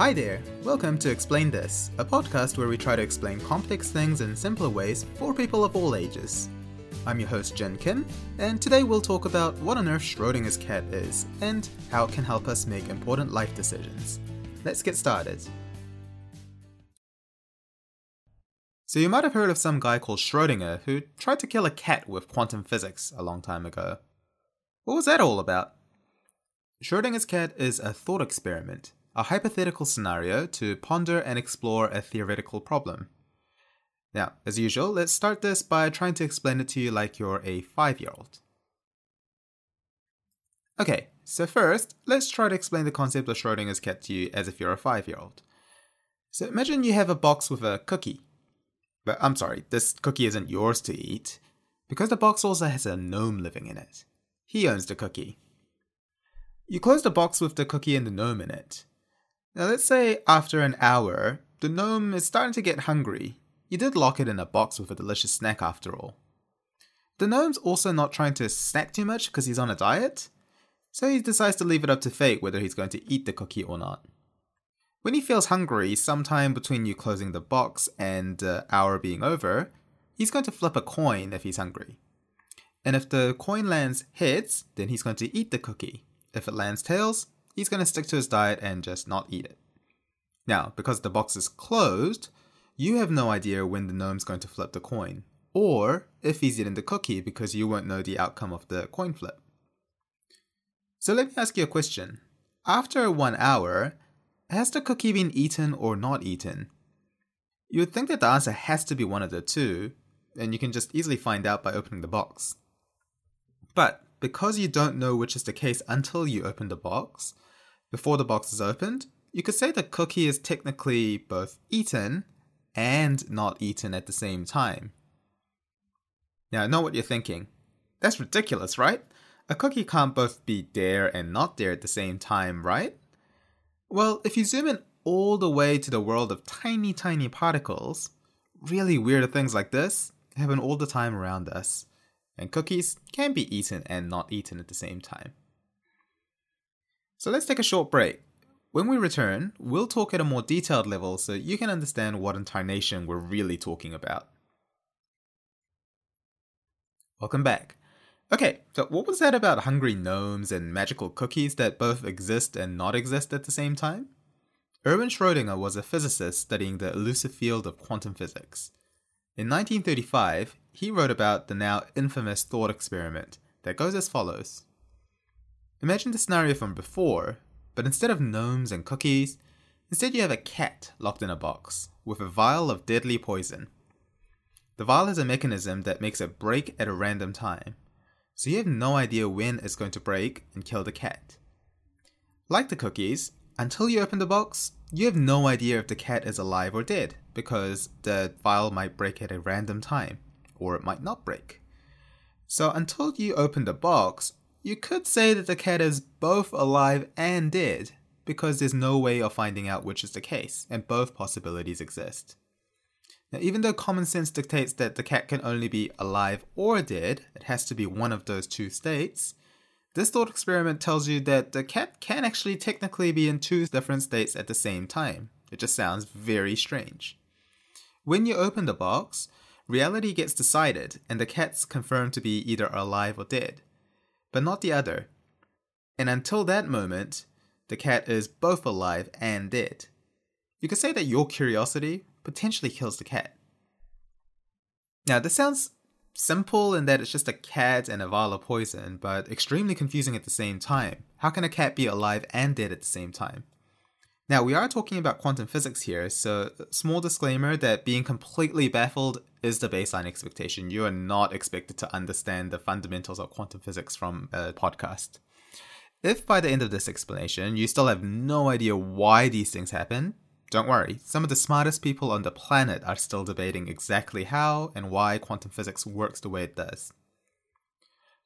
Hi there, welcome to Explain This, a podcast where we try to explain complex things in simpler ways for people of all ages. I'm your host Jin Kim, and today we'll talk about what on earth Schrodinger's cat is and how it can help us make important life decisions. Let's get started. So, you might have heard of some guy called Schrodinger who tried to kill a cat with quantum physics a long time ago. What was that all about? Schrodinger's cat is a thought experiment, a hypothetical scenario to ponder and explore a theoretical problem. Now, as usual, let's start this by trying to explain it to you like you're a five year old. Okay, so first, let's try to explain the concept of Schrodinger's cat to you as if you're a five year old. So imagine you have a box with a cookie. But I'm sorry, this cookie isn't yours to eat, because the box also has a gnome living in it. He owns the cookie. You close the box with the cookie and the gnome in it. Now, let's say after an hour, the gnome is starting to get hungry. You did lock it in a box with a delicious snack after all. The gnome's also not trying to snack too much because he's on a diet, so he decides to leave it up to fate whether he's going to eat the cookie or not. When he feels hungry, sometime between you closing the box and the hour being over, he's going to flip a coin if he's hungry. And if the coin lands heads, then he's going to eat the cookie. If it lands tails, he's going to stick to his diet and just not eat it. Now, because the box is closed, you have no idea when the gnome's going to flip the coin, or if he's eating the cookie because you won't know the outcome of the coin flip. So let me ask you a question. After one hour, has the cookie been eaten or not eaten? You would think that the answer has to be one of the two, and you can just easily find out by opening the box. But because you don't know which is the case until you open the box, before the box is opened, you could say the cookie is technically both eaten and not eaten at the same time. Now, I know what you're thinking. That's ridiculous, right? A cookie can't both be there and not there at the same time, right? Well, if you zoom in all the way to the world of tiny, tiny particles, really weird things like this happen all the time around us. And cookies can be eaten and not eaten at the same time. So let's take a short break. When we return, we'll talk at a more detailed level so you can understand what incarnation we're really talking about. Welcome back. Okay, so what was that about hungry gnomes and magical cookies that both exist and not exist at the same time? Erwin Schrödinger was a physicist studying the elusive field of quantum physics. In 1935, he wrote about the now infamous thought experiment that goes as follows Imagine the scenario from before, but instead of gnomes and cookies, instead you have a cat locked in a box with a vial of deadly poison. The vial has a mechanism that makes it break at a random time so you have no idea when it's going to break and kill the cat. Like the cookies, until you open the box, you have no idea if the cat is alive or dead, because the vial might break at a random time, or it might not break. So until you open the box, you could say that the cat is both alive and dead, because there's no way of finding out which is the case, and both possibilities exist. Now, even though common sense dictates that the cat can only be alive or dead, it has to be one of those two states, this thought experiment tells you that the cat can actually technically be in two different states at the same time. It just sounds very strange. When you open the box, reality gets decided and the cat's confirmed to be either alive or dead, but not the other. And until that moment, the cat is both alive and dead. You could say that your curiosity potentially kills the cat. Now, this sounds simple in that it's just a cat and a vial of poison, but extremely confusing at the same time. How can a cat be alive and dead at the same time? Now, we are talking about quantum physics here, so small disclaimer that being completely baffled is the baseline expectation. You are not expected to understand the fundamentals of quantum physics from a podcast. If by the end of this explanation you still have no idea why these things happen, don't worry, some of the smartest people on the planet are still debating exactly how and why quantum physics works the way it does.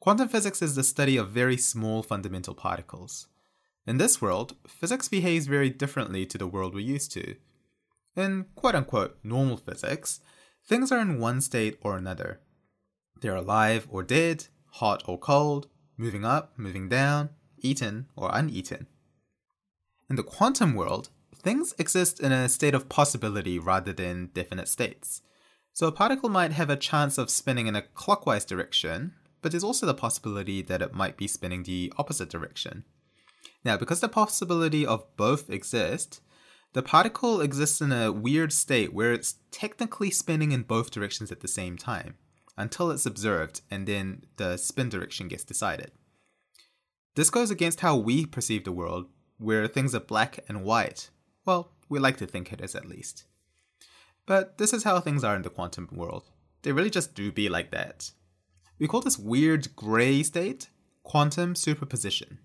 Quantum physics is the study of very small fundamental particles. In this world, physics behaves very differently to the world we're used to. In quote unquote normal physics, things are in one state or another. They're alive or dead, hot or cold, moving up, moving down, eaten or uneaten. In the quantum world, things exist in a state of possibility rather than definite states. So a particle might have a chance of spinning in a clockwise direction, but there's also the possibility that it might be spinning the opposite direction. Now, because the possibility of both exist, the particle exists in a weird state where it's technically spinning in both directions at the same time until it's observed and then the spin direction gets decided. This goes against how we perceive the world, where things are black and white. Well, we like to think it is at least. But this is how things are in the quantum world. They really just do be like that. We call this weird gray state quantum superposition.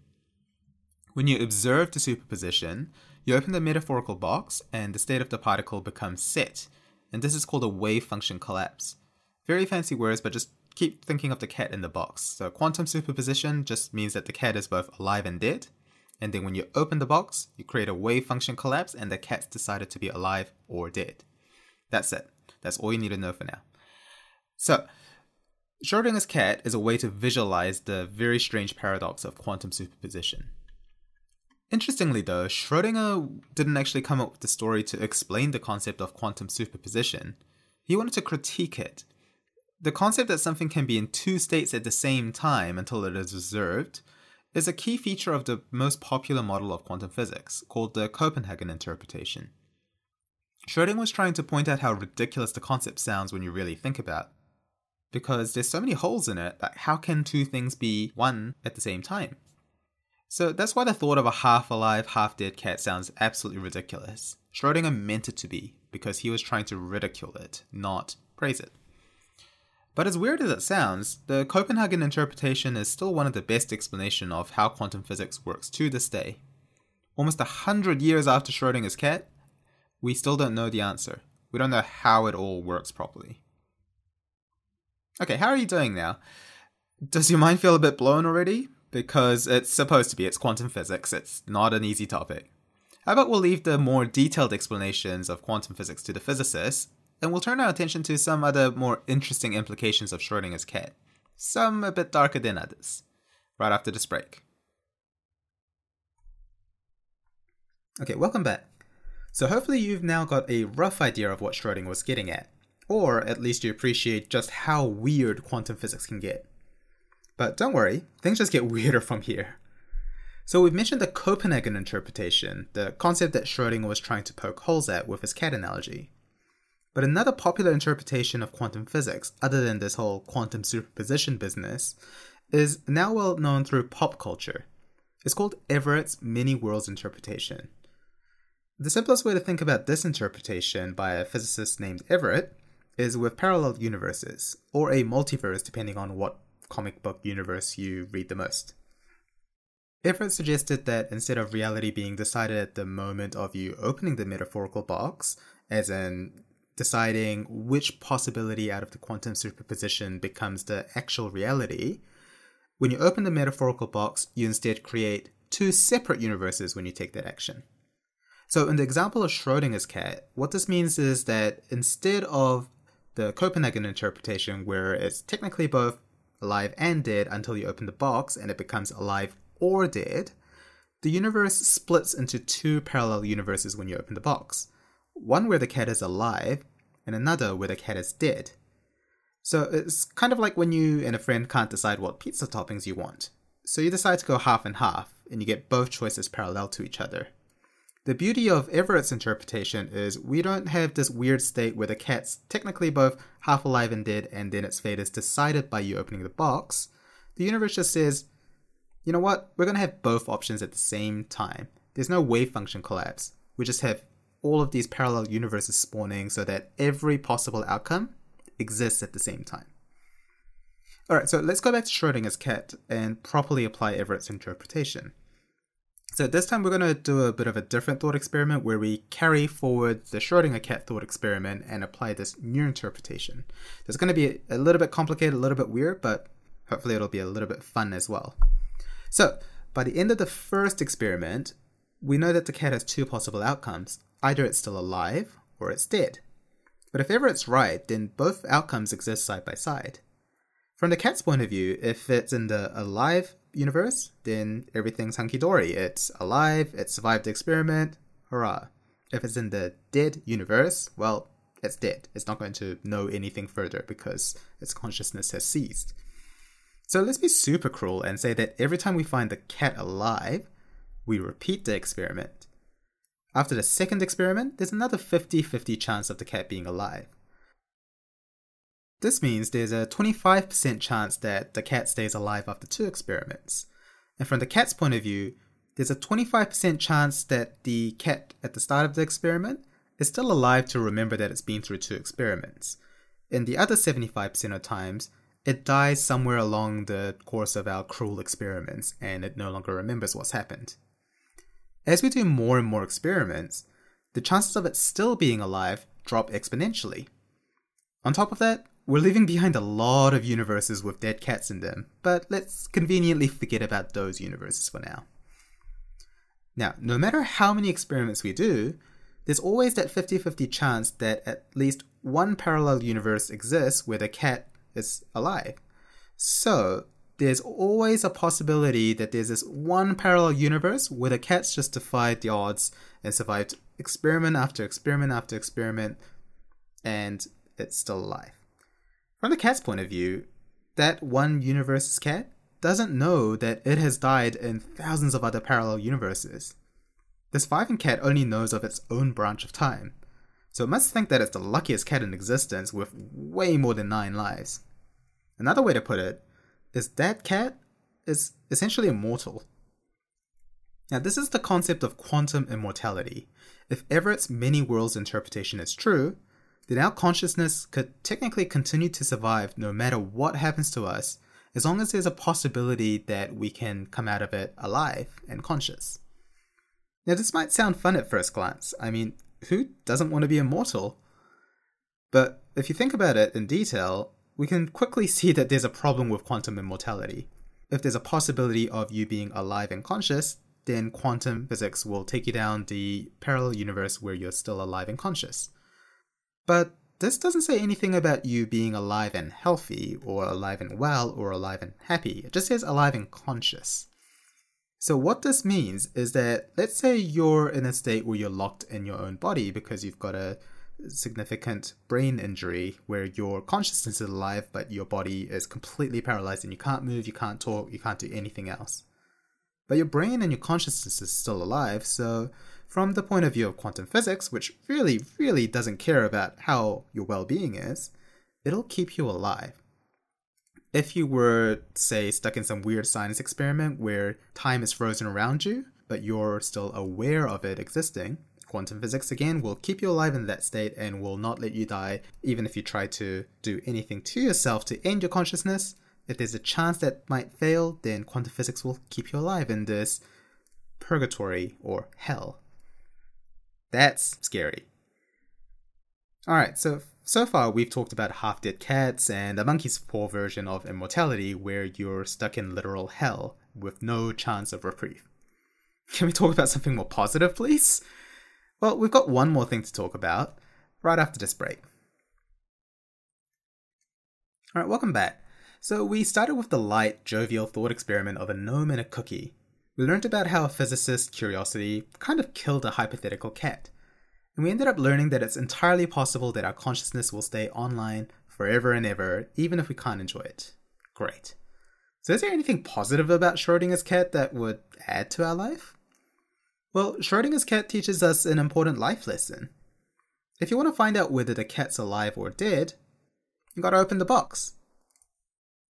When you observe the superposition, you open the metaphorical box and the state of the particle becomes set, and this is called a wave function collapse. Very fancy words, but just keep thinking of the cat in the box. So quantum superposition just means that the cat is both alive and dead, and then when you open the box, you create a wave function collapse and the cat's decided to be alive or dead. That's it. That's all you need to know for now. So, Schrodinger's cat is a way to visualize the very strange paradox of quantum superposition. Interestingly, though, Schrodinger didn't actually come up with the story to explain the concept of quantum superposition. He wanted to critique it. The concept that something can be in two states at the same time until it is observed is a key feature of the most popular model of quantum physics, called the Copenhagen interpretation. Schrodinger was trying to point out how ridiculous the concept sounds when you really think about it. Because there's so many holes in it that how can two things be one at the same time? So that's why the thought of a half alive, half dead cat sounds absolutely ridiculous. Schrodinger meant it to be, because he was trying to ridicule it, not praise it. But as weird as it sounds, the Copenhagen interpretation is still one of the best explanations of how quantum physics works to this day. Almost a hundred years after Schrodinger's cat, we still don't know the answer. We don't know how it all works properly. Okay, how are you doing now? Does your mind feel a bit blown already? Because it's supposed to be. It's quantum physics. It's not an easy topic. How about we'll leave the more detailed explanations of quantum physics to the physicists, and we'll turn our attention to some other more interesting implications of Schrodinger's cat, some a bit darker than others, right after this break. Okay, welcome back. So hopefully you've now got a rough idea of what Schrodinger was getting at, or at least you appreciate just how weird quantum physics can get. But don't worry, things just get weirder from here. So we've mentioned the Copenhagen interpretation, the concept that Schrödinger was trying to poke holes at with his cat analogy. But another popular interpretation of quantum physics, other than this whole quantum superposition business, is now well known through pop culture. It's called Everett's many worlds interpretation. The simplest way to think about this interpretation by a physicist named Everett is with parallel universes, or a multiverse depending on what comic book universe you read the most. Everett suggested that instead of reality being decided at the moment of you opening the metaphorical box, as in deciding which possibility out of the quantum superposition becomes the actual reality, when you open the metaphorical box, you instead create two separate universes when you take that action. So, in the example of Schrodinger's cat, what this means is that instead of the Copenhagen interpretation, where it's technically both alive and dead until you open the box and it becomes alive or dead, the universe splits into two parallel universes when you open the box one where the cat is alive, and another where the cat is dead. So it's kind of like when you and a friend can't decide what pizza toppings you want. So you decide to go half and half, and you get both choices parallel to each other. The beauty of Everett's interpretation is we don't have this weird state where the cat's technically both half alive and dead, and then its fate is decided by you opening the box. The universe just says, you know what, we're going to have both options at the same time. There's no wave function collapse. We just have all of these parallel universes spawning so that every possible outcome exists at the same time. Alright, so let's go back to Schrodinger's cat and properly apply Everett's interpretation. So this time we're going to do a bit of a different thought experiment where we carry forward the Schrodinger cat thought experiment and apply this new interpretation. So it's going to be a little bit complicated, a little bit weird, but hopefully it'll be a little bit fun as well. So by the end of the first experiment, we know that the cat has two possible outcomes. Either it's still alive or it's dead. But if Everett's right, then both outcomes exist side by side. From the cat's point of view, if it's in the alive universe, then everything's hunky dory. It's alive, it survived the experiment, hurrah. If it's in the dead universe, well, it's dead. It's not going to know anything further because its consciousness has ceased. So let's be super cruel and say that every time we find the cat alive, we repeat the experiment. After the second experiment, there's another 50 50 chance of the cat being alive. This means there's a 25% chance that the cat stays alive after two experiments. And from the cat's point of view, there's a 25% chance that the cat at the start of the experiment is still alive to remember that it's been through two experiments. In the other 75% of times, it dies somewhere along the course of our cruel experiments and it no longer remembers what's happened. As we do more and more experiments, the chances of it still being alive drop exponentially. On top of that, we're leaving behind a lot of universes with dead cats in them, but let's conveniently forget about those universes for now. Now, no matter how many experiments we do, there's always that 50 50 chance that at least one parallel universe exists where the cat is alive. So, there's always a possibility that there's this one parallel universe where the cat's just defied the odds and survived experiment after experiment after experiment, and it's still alive. From the cat's point of view, that one universe's cat doesn't know that it has died in thousands of other parallel universes. This Fiven cat only knows of its own branch of time, so it must think that it's the luckiest cat in existence with way more than nine lives. Another way to put it is that cat is essentially immortal. Now, this is the concept of quantum immortality. If Everett's many worlds interpretation is true, then our consciousness could technically continue to survive no matter what happens to us, as long as there's a possibility that we can come out of it alive and conscious. Now, this might sound fun at first glance. I mean, who doesn't want to be immortal? But if you think about it in detail, we can quickly see that there's a problem with quantum immortality. If there's a possibility of you being alive and conscious, then quantum physics will take you down the parallel universe where you're still alive and conscious. But this doesn't say anything about you being alive and healthy, or alive and well, or alive and happy. It just says alive and conscious. So, what this means is that let's say you're in a state where you're locked in your own body because you've got a significant brain injury where your consciousness is alive, but your body is completely paralyzed and you can't move, you can't talk, you can't do anything else. But your brain and your consciousness is still alive, so from the point of view of quantum physics, which really, really doesn't care about how your well being is, it'll keep you alive if you were, say, stuck in some weird science experiment where time is frozen around you, but you're still aware of it existing, quantum physics again will keep you alive in that state and will not let you die, even if you try to do anything to yourself to end your consciousness. If there's a chance that might fail, then quantum physics will keep you alive in this purgatory or hell. That's scary. Alright, so so far, we've talked about half dead cats and a monkey's paw version of immortality where you're stuck in literal hell with no chance of reprieve. Can we talk about something more positive, please? Well, we've got one more thing to talk about right after this break. Alright, welcome back. So, we started with the light, jovial thought experiment of a gnome and a cookie. We learned about how a physicist's curiosity kind of killed a hypothetical cat and we ended up learning that it's entirely possible that our consciousness will stay online forever and ever, even if we can't enjoy it. Great. So, is there anything positive about Schrodinger's cat that would add to our life? Well, Schrodinger's cat teaches us an important life lesson. If you want to find out whether the cat's alive or dead, you gotta open the box.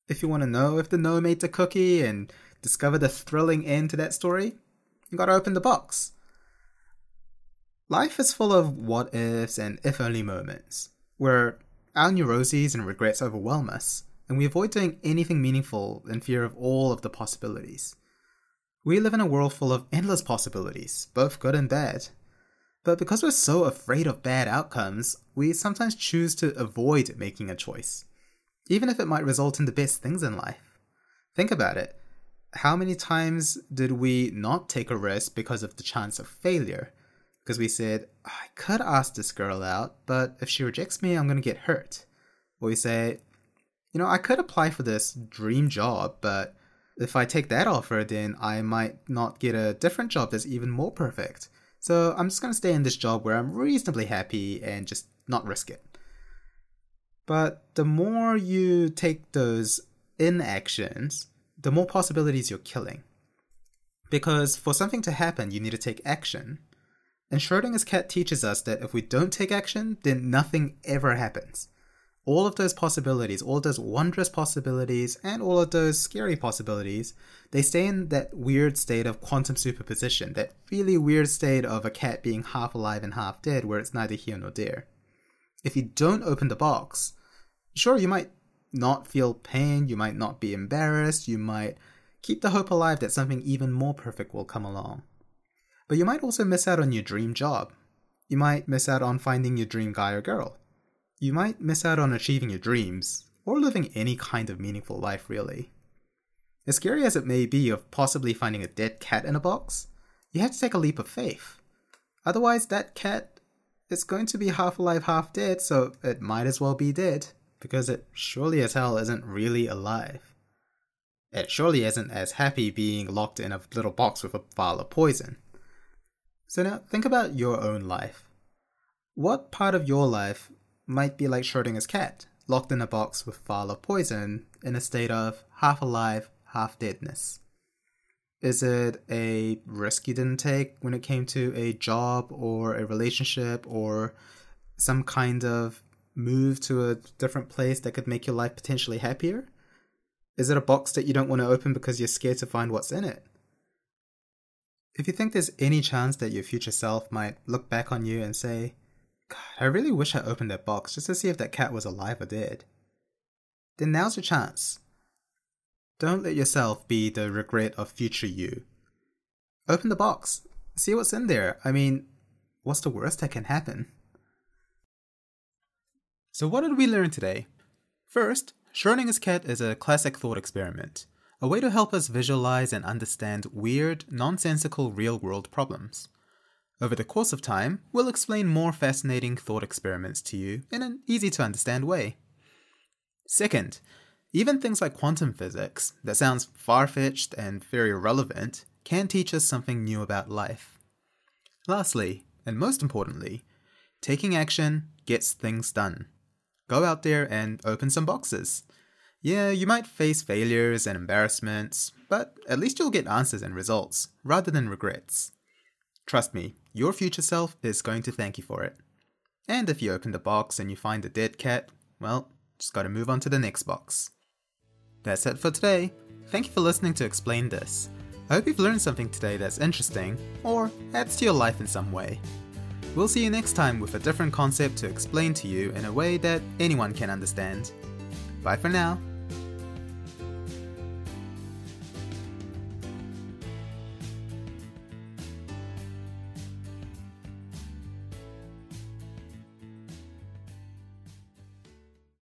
If you want to know if the gnome ate the cookie and discover the thrilling end to that story, you gotta open the box. Life is full of what ifs and if only moments, where our neuroses and regrets overwhelm us, and we avoid doing anything meaningful in fear of all of the possibilities. We live in a world full of endless possibilities, both good and bad. But because we're so afraid of bad outcomes, we sometimes choose to avoid making a choice, even if it might result in the best things in life. Think about it. How many times did we not take a risk because of the chance of failure? because we said, I could ask this girl out, but if she rejects me, I'm going to get hurt. Or we say, you know, I could apply for this dream job, but if I take that offer, then I might not get a different job that's even more perfect. So I'm just going to stay in this job where I'm reasonably happy and just not risk it. But the more you take those inactions, the more possibilities you're killing. Because for something to happen, you need to take action. And Schrodinger's cat teaches us that if we don't take action, then nothing ever happens. All of those possibilities, all those wondrous possibilities, and all of those scary possibilities, they stay in that weird state of quantum superposition, that really weird state of a cat being half alive and half dead, where it's neither here nor there. If you don't open the box, sure, you might not feel pain, you might not be embarrassed, you might keep the hope alive that something even more perfect will come along. But you might also miss out on your dream job. You might miss out on finding your dream guy or girl. You might miss out on achieving your dreams, or living any kind of meaningful life, really. As scary as it may be of possibly finding a dead cat in a box, you have to take a leap of faith. Otherwise, that cat is going to be half alive, half dead, so it might as well be dead because it surely as hell isn't really alive. It surely isn't as happy being locked in a little box with a vial of poison. So now think about your own life. What part of your life might be like Schrodinger's cat, locked in a box with a vial of poison in a state of half alive, half deadness? Is it a risk you didn't take when it came to a job or a relationship or some kind of move to a different place that could make your life potentially happier? Is it a box that you don't want to open because you're scared to find what's in it? If you think there's any chance that your future self might look back on you and say, God, I really wish I opened that box just to see if that cat was alive or dead, then now's your chance. Don't let yourself be the regret of future you. Open the box, see what's in there. I mean, what's the worst that can happen? So, what did we learn today? First, Schrodinger's cat is a classic thought experiment, a way to help us visualize and understand weird, nonsensical real world problems. Over the course of time, we'll explain more fascinating thought experiments to you in an easy to understand way. Second, even things like quantum physics, that sounds far fetched and very relevant, can teach us something new about life. Lastly, and most importantly, taking action gets things done. Go out there and open some boxes. Yeah, you might face failures and embarrassments, but at least you'll get answers and results, rather than regrets. Trust me, your future self is going to thank you for it. And if you open the box and you find a dead cat, well, just gotta move on to the next box. That's it for today. Thank you for listening to Explain This. I hope you've learned something today that's interesting, or adds to your life in some way. We'll see you next time with a different concept to explain to you in a way that anyone can understand. Bye for now.